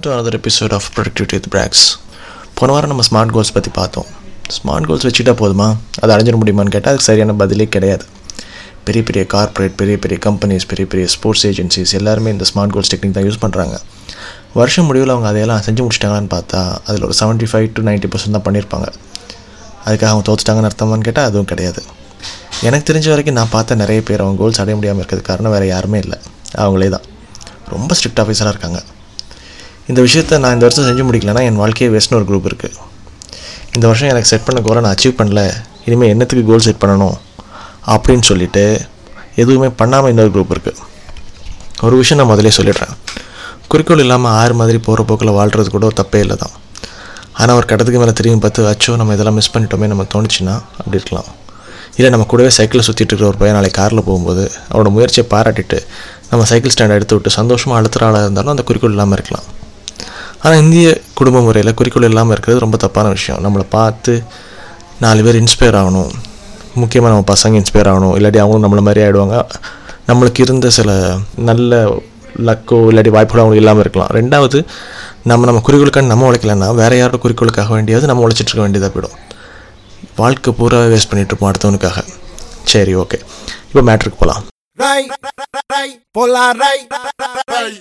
Welcome to another episode of productivity with பிராக்ஸ் போன வாரம் நம்ம ஸ்மார்ட் கோல்ஸ் பற்றி பார்த்தோம். ஸ்மார்ட் கோல்ஸ் வச்சுட்டா போதுமா? அதை அடைஞ்சிட முடியுமான்னு கேட்டால் அதுக்கு சரியான பதிலே கிடையாது. பெரிய பெரிய கார்ப்பரேட் பெரிய பெரிய கம்பெனிஸ் பெரிய பெரிய ஸ்போர்ட்ஸ் ஏஜென்சிஸ் எல்லாருமே இந்த ஸ்மார்ட் கோல்ஸ் டெக்னிக் தான் யூஸ் பண்ணுறாங்க வருஷம் முடிவில் அவங்க அதையெல்லாம் செஞ்சு முடிச்சிட்டாங்களான்னு பார்த்தா அதில் ஒரு seventy five to ninety percent தான் பண்ணியிருப்பாங்க அதுக்காக அவங்க தோத்துட்டாங்கன்னு அர்த்தமானு கேட்டால் அதுவும் கிடையாது. எனக்கு தெரிஞ்ச வரைக்கும் நான் பார்த்த நிறைய பேர் அவங்க கோல்ஸ் அடைய முடியாமல் இருக்கிறதுக்கு காரணம் வேறு யாருமே இல்லை. அவங்களே தான். ரொம்ப ஸ்ட்ரிக்ட் ஆஃபீஸராக இருக்காங்க. இந்த விஷயத்த நான் இந்த வருஷம் செஞ்சு முடிக்கலன்னா என் வாழ்க்கையே வேஸ்ட்னு ஒரு குரூப் இருக்குது இந்த வருஷம் எனக்கு செட் பண்ண கோலை நான் அச்சீவ் பண்ணல. இனிமேல் என்னத்துக்கு கோல் செட் பண்ணணும்? அப்படின்னு சொல்லிட்டு எதுவுமே பண்ணாமல் இன்னொரு குரூப் இருக்குது ஒரு விஷயம் நான் முதலே சொல்லிடுறேன். குறிக்கோள் இல்லாமல் ஆறு மாதிரி போகிற போக்கில் வாழ்கிறது கூட ஒரு தப்பே இல்லை தான். ஆனால் ஒரு கடத்துக்கு மேலே திரும்பி பார்த்து அச்சோ நம்ம இதெல்லாம் மிஸ் பண்ணிட்டோமே நம்ம தோணுச்சுன்னா அப்படி இருக்கலாம். இல்லை நம்ம கூடவே சைக்கிளில் சுற்றிட்டு இருக்கிற ஒரு பையன் நாளைக்கு காரில் போகும்போது அவனோட முயற்சியை பாராட்டிட்டு நம்ம சைக்கிள் ஸ்டாண்ட் எடுத்து விட்டு சந்தோஷமாக அழுத்துற ஆளாக இருந்தாலும் அந்த குறிக்கோள் இல்லாமல் இருக்கலாம். ஆனால் இந்திய குடும்ப முறையில் குறிக்கோள் இல்லாமல் இருக்கிறது ரொம்ப தப்பான விஷயம். நம்மளை பார்த்து நாலு பேர் இன்ஸ்பயர் ஆகணும். முக்கியமாக நம்ம பசங்க இன்ஸ்பயர் ஆகணும். இல்லாட்டி அவங்களும் நம்மளை மாதிரி ஆகிடுவாங்க நம்மளுக்கு இருந்த சில நல்ல லக்கோ இல்லாட்டி வாய்ப்புகளோ அவங்களுக்கு இல்லாமல் இருக்கலாம். ரெண்டாவது நம்ம நம்ம குறிக்கோளுக்காக நம்ம உழைக்கலன்னா வேறு யாரோட குறிக்கோளுக்காக வேண்டியது நம்ம உழைச்சிட்டு இருக்க வேண்டியதாக போயிடும். வாழ்க்கை பூரா வேஸ்ட் பண்ணிகிட்டு இருப்போம் அடுத்தவனுக்காக. சரி ஓகே இப்போ மேட்ருக்கு போகலாம் Ray, ray, pola ray, ray,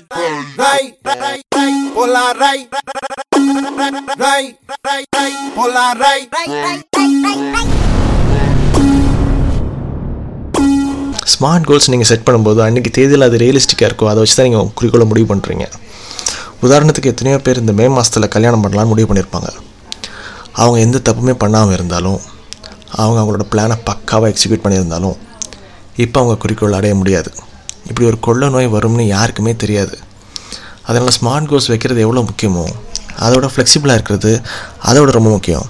ray, ray, pola ray, ray, ray, ray, pola ray. Smart goals நீங்கள் செட் பண்ணும்போது அன்றைக்கி தேதியில் அது ரியலிஸ்டிக்காக இருக்கோ அதை வச்சு தான் நீங்கள் குறிக்கோளை முடிவு பண்ணுறீங்க உதாரணத்துக்கு எத்தனையோ பேர் இந்த மே மாதத்தில் கல்யாணம் பண்ணலாம்னு முடிவு பண்ணியிருப்பாங்க அவங்க எந்த தப்புமே பண்ணாமல் இருந்தாலும் அவங்க அவங்களோட பிளானை பக்காவாக எக்ஸிக்யூட் பண்ணியிருந்தாலும் இப்போ அவங்க குறிக்கோள் அடைய முடியாது. இப்படி ஒரு கொள்ள நோய் வரும்னு யாருக்குமே தெரியாது. அதனால் ஸ்மார்ட் கோல்ஸ் வைக்கிறது எவ்வளோ முக்கியமோ அதோட ஃப்ளெக்சிபிளாக இருக்கிறது அதோட ரொம்ப முக்கியம்.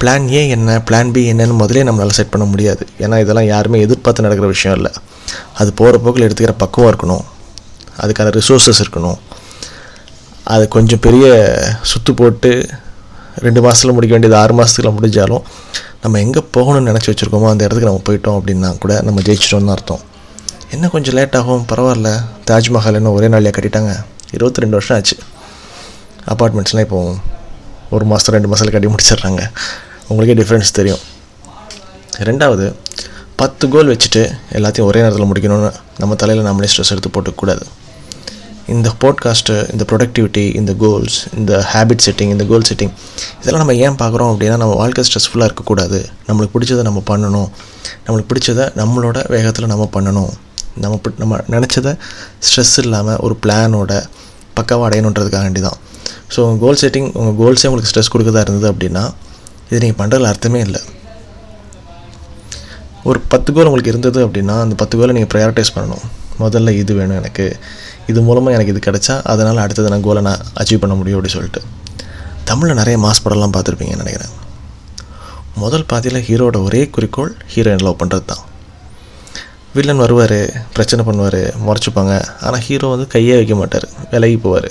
பிளான் ஏ என்ன பிளான் பி என்னன்னு முதலே நம்மளால் செட் பண்ண முடியாது. ஏன்னா இதெல்லாம் யாருமே எதிர்பார்த்து நடக்கிற விஷயம் இல்லை. அது போகிற போக்கில் எடுத்துக்கிற பக்குவம் இருக்கணும். அதுக்கான ரிசோர்ஸஸ் இருக்கணும். அது கொஞ்சம் பெரிய சுத்து போட்டு ரெண்டு மாதத்தில் முடிக்க வேண்டியது ஆறு மாதத்துக்குலாம் முடிஞ்சாலும் நம்ம எங்கே போகணும்னு நினச்சி வச்சுருக்கோமோ அந்த இடத்துக்கு நம்ம போயிட்டோம் அப்படின்னா கூட நம்ம ஜெயிச்சிட்டோம்னு அர்த்தம். என்ன கொஞ்சம் லேட் ஆகும்? பரவாயில்ல. தாஜ்மஹால் என்ன ஒரே நாளையாக கட்டிட்டாங்க. இருபத்தி ரெண்டு வருஷம் ஆச்சு. அப்பார்ட்மெண்ட்ஸ்லாம் இப்போ ஒரு மாதம் ரெண்டு மாதத்தில் கட்டி முடிச்சிடுறாங்க. உங்களுக்கே டிஃப்ரென்ஸ் தெரியும். ரெண்டாவது பத்து கோல் வச்சுட்டு எல்லாத்தையும் ஒரே நேரத்தில் முடிக்கணும்னு நம்ம தலையில் நம்மளே ஸ்ட்ரெஸ் எடுத்து போட்டுக்கூடாது இந்த போட்காஸ்ட்டு இந்த ப்ரொடக்டிவிட்டி இந்த கோல்ஸ் இந்த ஹேபிட் செட்டிங் இந்த கோல் செட்டிங் இதெல்லாம் நம்ம ஏன் பார்க்குறோம் அப்படின்னா நம்ம வாழ்க்கை ஸ்ட்ரெஸ்ஃபுல்லாக இருக்கக்கூடாது. நம்மளுக்கு பிடிச்சதை நம்ம பண்ணணும். நம்மளுக்கு பிடிச்சதை நம்மளோட வேகத்தில் நம்ம பண்ணணும். நம்ம நம்ம நினச்சதை ஸ்ட்ரெஸ் இல்லாமல் ஒரு பிளானோட பக்காவாக அடையணுன்றதுக்காக வேண்டி தான் ஸோ உங்கள் கோல் செட்டிங் உங்கள் கோல்ஸே உங்களுக்கு ஸ்ட்ரெஸ் கொடுக்கறதா இருந்தது அப்படின்னா இது நீங்கள் பண்ணுறதுல அர்த்தமே இல்லை. ஒரு பத்து கோல் உங்களுக்கு இருந்தது அப்படின்னா அந்த பத்து கோலை நீங்கள் ப்ரையாரிட்டைஸ் பண்ணணும். முதல்ல இது வேணும் எனக்கு. இது மூலமாக எனக்கு இது கிடச்சா அதனால் அடுத்தது நான் கோலை நான் அச்சீவ் பண்ண முடியும் அப்படின்னு சொல்லிட்டு. தமிழில் நிறைய மாஸ் படம்லாம் பார்த்துருப்பீங்கன்னு நினைக்கிறேன். முதல் பாதியில் ஹீரோட ஒரே குறிக்கோள் ஹீரோயின் லவ் பண்ணுறது தான் வில்லன் வருவார் பிரச்சனை பண்ணுவார் முறைச்சிப்பாங்க. ஆனால் ஹீரோ வந்து கையே வைக்க மாட்டார் விலகி போவார்.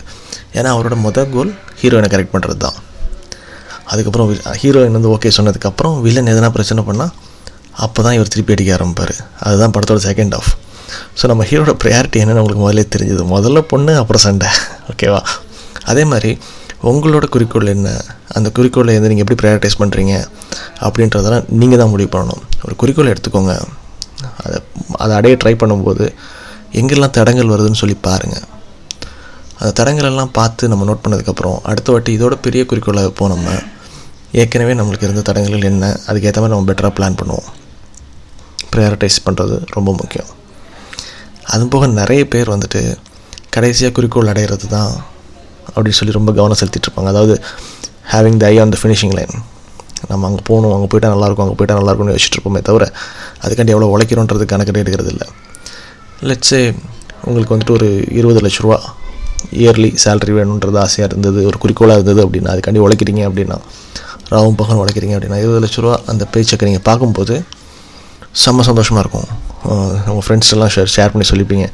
ஏன்னா அவரோட முதல் கோல் ஹீரோயினை கரெக்ட் பண்ணுறது தான் அதுக்கப்புறம் ஹீரோயின் வந்து ஓகே சொன்னதுக்கப்புறம் வில்லன் எதனா பிரச்சனை பண்ணால் அப்போ தான் இவர் திருப்பி அடிக்க ஆரம்பிப்பார். அதுதான் படத்தோட செகண்ட் ஆஃப் ஸோ நம்ம ஹீரோட ப்ரையாரிட்டி என்னென்னு உங்களுக்கு முதல்ல தெரிஞ்சது. முதல்ல பொண்ணு அப்புறம் சண்டை. ஓகேவா அதே மாதிரி உங்களோட குறிக்கோள் என்ன? அந்த குறிக்கோளை வந்து நீங்கள் எப்படி ப்ரையாரிட்டைஸ் பண்ணுறீங்க அப்படின்றதெல்லாம் நீங்கள் தான் முடிவு பண்ணணும். ஒரு குறிக்கோளை எடுத்துக்கோங்க. அதை அதை அடைய ட்ரை பண்ணும்போது எங்கெல்லாம் தடங்கள் வருதுன்னு சொல்லி பாருங்கள் அந்த தடங்கள் எல்லாம் பார்த்து நம்ம நோட் பண்ணதுக்கப்புறம் அடுத்த வாட்டி இதோட பெரிய குறிக்கோளை வைப்போம் நம்ம ஏற்கனவே நம்மளுக்கு இருந்த தடங்கள் என்ன? அதுக்கேற்ற மாதிரி நம்ம பெட்டராக பிளான் பண்ணுவோம். ப்ரையாரிட்டைஸ் பண்ணுறது ரொம்ப முக்கியம். அது போக நிறைய பேர் வந்துட்டு கடைசியாக குறிக்கோள் அடையிறது தான் அப்படின்னு சொல்லி ரொம்ப கவனம் செலுத்திட்டுருப்பாங்க அதாவது having the eye on the finishing line நம்ம அங்கே போகணும் அங்கே போயிட்டா நல்லாயிருக்கும் அங்கே போயிட்டா நல்லாயிருக்கும்னு யோசிச்சுட்டு இருப்போமே தவிர அதுக்காண்டி எவ்வளோ உழைக்கிறோன்றது கணக்கிட்டே எடுக்கிறது இல்லை. லட்சே உங்களுக்கு வந்துட்டு ஒரு இருபது லட்ச ரூபா இயர்லி சேலரி வேணுன்றது ஆசையாக இருந்தது ஒரு குறிக்கோளாக இருந்தது அப்படின்னா அதுக்காண்டி உழைக்கிறீங்க அப்படின்னா ராவும் பகலும் உழைக்கிறீங்க அப்படின்னா இருபது லட்ச ரூபா அந்த பேச்சக்கை நீங்கள் பார்க்கும்போது செம்ம சந்தோஷமாக இருக்கும். நம்ம ஃப்ரெண்ட்ஸ் எல்லாம் ஷேர் ஷேர் பண்ணி சொல்லிப்பீங்க.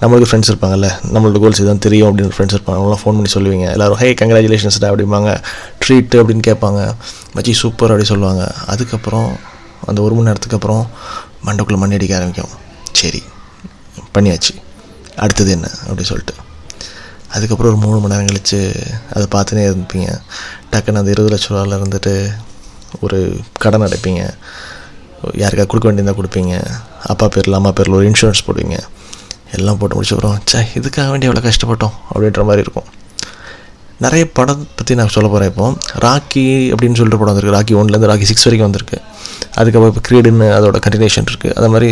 நம்மளுக்கு ஃப்ரெண்ட்ஸ் இருப்பாங்கல்ல நம்மளோட கோல்ஸ் இதான் தெரியும் அப்படின்னு ஃப்ரெண்ட்ஸ் இருப்பாங்க. அவங்களாம் ஃபோன் பண்ணி சொல்லுவீங்க. எல்லோரும் ஹே கங்க்ராச்சுலேஷன்ஸ்டா அப்படிம்பாங்க. ட்ரீட்டு அப்படின்னு கேட்பாங்க. மச்சி சூப்பர் அப்படி சொல்லுவாங்க. அதுக்கப்புறம் அந்த ஒரு மணி நேரத்துக்கு அப்புறம் மண்டக்குள்ளே மண்ணி அடிக்க ஆரம்பிக்கும். சரி பண்ணியாச்சு. அடுத்தது என்ன? அப்படி சொல்லிட்டு. அதுக்கப்புறம் ஒரு மூணு மணி நேரம் கழித்து அதை பார்த்துனே இருந்துப்பீங்க டக்குன்னு அந்த இருபது லட்ச ரூபாவில் இருந்துட்டு ஒரு கடன் அடைப்பீங்க. யாருக்கா கொடுக்க வேண்டியதாக கொடுப்பீங்க. அப்பா பேரில் அம்மா பேரில் ஒரு இன்சூரன்ஸ் போடுவீங்க. எல்லாம் போட்டு முடிச்சுக்கிறோம் சே இதுக்காக வேண்டி எவ்வளோ கஷ்டப்பட்டோம் அப்படின்ற மாதிரி இருக்கும். நிறைய படம் பற்றி நான் சொல்ல போகிறேன் இப்போ. ராக்கி அப்படின்னு சொல்லிட்டு படம் வந்திருக்கு. ராக்கி ஒன்லேருந்து ராக்கி சிக்ஸ் வரைக்கும் வந்திருக்கு. அதுக்கப்புறம் இப்போ க்ரீடுன்னு அதோட கண்டினியூஷன் இருக்குது அது மாதிரி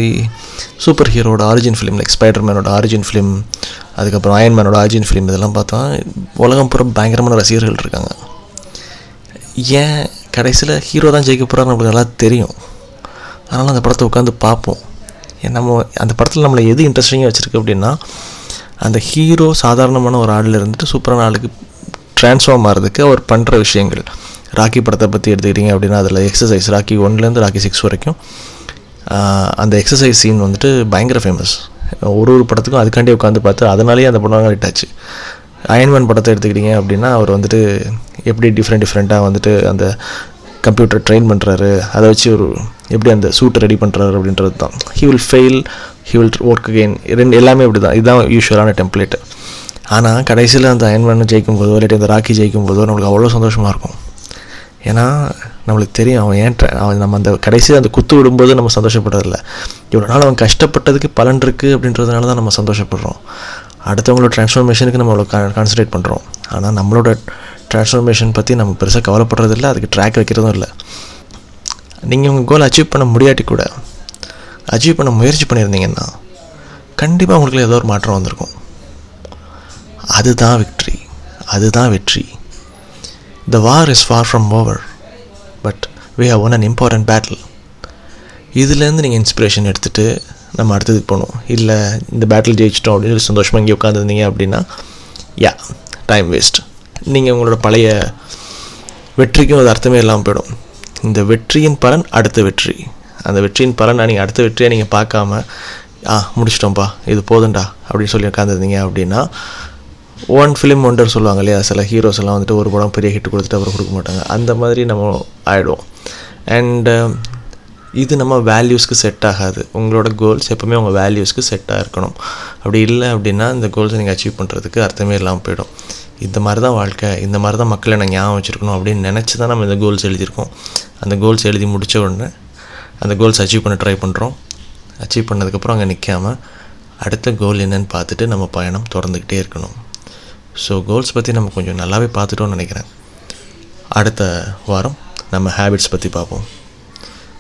சூப்பர் ஹீரோட ஆரிஜின் ஃபிலிம் லைக் ஸ்பைடர் மேனோட ஆரிஜின் ஃபிலிம் அதுக்கப்புறம் அயன்மேனோட ஆரிஜின் ஃபிலிம் இதெல்லாம் பார்த்தா உலகம் பூரா பயங்கரமான ரசிகர்கள் இருக்காங்க. ஏன் கடைசியில் ஹீரோ தான் ஜெயிக்க போகிறாங்க நம்மளுக்கு நல்லா தெரியும். அதனால் அந்த படத்தை உட்காந்து பார்ப்போம். நம்ம அந்த படத்தில் நம்மளை எது இன்ட்ரெஸ்டிங்காக வச்சுருக்கு அப்படின்னா அந்த ஹீரோ சாதாரணமான ஒரு ஆளில் இருந்துட்டு சூப்பரான ஆளுக்கு ட்ரான்ஸ்ஃபார்ம் ஆகிறதுக்கு அவர் பண்ணுற விஷயங்கள். ராக்கி படத்தை பற்றி எடுத்துக்கிட்டிங்க அப்படின்னா அதில் எக்ஸசைஸ் ராக்கி ஒன்லேருந்து ராக்கி சிக்ஸ் வரைக்கும். அந்த எக்ஸசைஸ் சீன் வந்துட்டு பயங்கர ஃபேமஸ் ஒரு ஒரு படத்துக்கும் அதுக்காண்டி உட்காந்து பார்த்து அதனாலேயே அந்த படம் ஹிட் ஆச்சு அயன்மேன் படத்தை எடுத்துக்கிட்டிங்க அப்படின்னா அவர் வந்துட்டு எப்படி டிஃப்ரெண்ட் டிஃப்ரெண்ட்டாக வந்துட்டு அந்த கம்ப்யூட்டர் ட்ரெயின் பண்ணுறாரு அதை வச்சு ஒரு எப்படி அந்த சூட்டை ரெடி பண்ணுறாரு அப்படின்றது தான். He will fail he will work again ரெண்டு எல்லாமே இப்படி தான் இதுதான் யூஸ்வலான டெம்ப்ளேட்டு ஆனால் கடைசியில் அந்த அயன்மேன் ஜெயிக்கும் போதோ இல்லாட்டி அந்த ராக்கி ஜெயிக்கும் போதோ நம்மளுக்கு அவ்வளோ சந்தோஷமாக இருக்கும். ஏன்னா நம்மளுக்கு தெரியும் அவன் ஏன் அவன் நம்ம அந்த கடைசியில் அந்த குத்து விடும்போது நம்ம சந்தோஷப்படுறதில்ல. இவ்வளோ நாள் அவன் கஷ்டப்பட்டதுக்கு பலன் இருக்குது அப்படின்றதுனால தான் நம்ம சந்தோஷப்படுறோம். அடுத்தவங்களோட ட்ரான்ஸ்ஃபர்மேஷனுக்கு நம்ம அவ்வளோ கான்சன்ட்ரேட் பண்ணுறோம் ஆனால் நம்மளோட ட்ரான்ஸ்ஃபர்மேஷன் பற்றி நம்ம பெருசாக கவலைப்படுறதில்ல. அதுக்கு ட்ராக் வைக்கிறதும் இல்லை. நீங்கள் உங்கள் கோல் அச்சீவ் பண்ண முடியாட்டி கூட அச்சீவ் பண்ண முயற்சி பண்ணியிருந்தீங்கன்னா கண்டிப்பாக உங்களுக்கு ஏதோ ஒரு மாற்றம் வந்திருக்கும். அதுதான் விக்ட்ரி அதுதான் வெற்றி. The war is far from over but we have won an important battle இதுலேருந்து நீங்கள் இன்ஸ்பிரேஷன் எடுத்துகிட்டு நம்ம அடுத்ததுக்கு போகணும். இல்லை இந்த பேட்டில் ஜெயிச்சிட்டோம் அப்படின்னு சந்தோஷமாக இங்கே உட்காந்துருந்தீங்க அப்படின்னா யா டைம் வேஸ்ட் நீங்கள் உங்களோட பழைய வெற்றிக்கும் அது அர்த்தமே இல்லாமல் போயிடும். இந்த வெற்றியின் பலன் அடுத்த வெற்றி. அந்த வெற்றியின் பலனை நீங்கள் அடுத்த வெற்றியை நீங்கள் பார்க்காம ஆ முடிச்சிட்டோம்ப்பா இது போதும்டா அப்படின்னு சொல்லி உட்காந்துருந்தீங்க அப்படின்னா ஒன் ஃபிலிம் ஒண்டர் சொல்லுவாங்க இல்லையா சில ஹீரோஸ் எல்லாம் வந்துட்டு ஒரு படம் பெரிய ஹிட் கொடுத்துட்டு அப்புறம் கொடுக்க மாட்டாங்க. அந்த மாதிரி நம்ம ஆகிடுவோம் அண்டு um, இது நம்ம வேல்யூஸ்க்கு செட் ஆகாது. உங்களோட கோல்ஸ் எப்போவுமே உங்கள் வேல்யூஸ்க்கு செட்டாக இருக்கணும். அப்படி இல்லை அப்படின்னா இந்த கோல்ஸை நீங்கள் அச்சீவ் பண்ணுறதுக்கு அர்த்தமே இல்லாமல் போயிடும். இந்த மாதிரி தான் வாழ்க்கை இந்த மாதிரி தான் மக்களை நான் ஞாபகம் வச்சுருக்கணும் அப்படின்னு நினச்சி தான் நம்ம இந்த கோல்ஸ் எழுதியிருக்கோம். அந்த கோல்ஸ் எழுதி முடித்த உடனே அந்த கோல்ஸ் அச்சீவ் பண்ண ட்ரை பண்ணுறோம் அச்சீவ் பண்ணதுக்கப்புறம் அங்கே நிற்காம அடுத்த கோல் என்னன்னு பார்த்துட்டு நம்ம பயணம் தொடர்ந்துக்கிட்டே இருக்கணும். ஸோ கோல்ஸ் பற்றி நம்ம கொஞ்சம் நல்லாவே பார்த்துட்டோம்னு நினைக்கிறேன். அடுத்த வாரம் நம்ம ஹேபிட்ஸ் பற்றி பார்ப்போம்.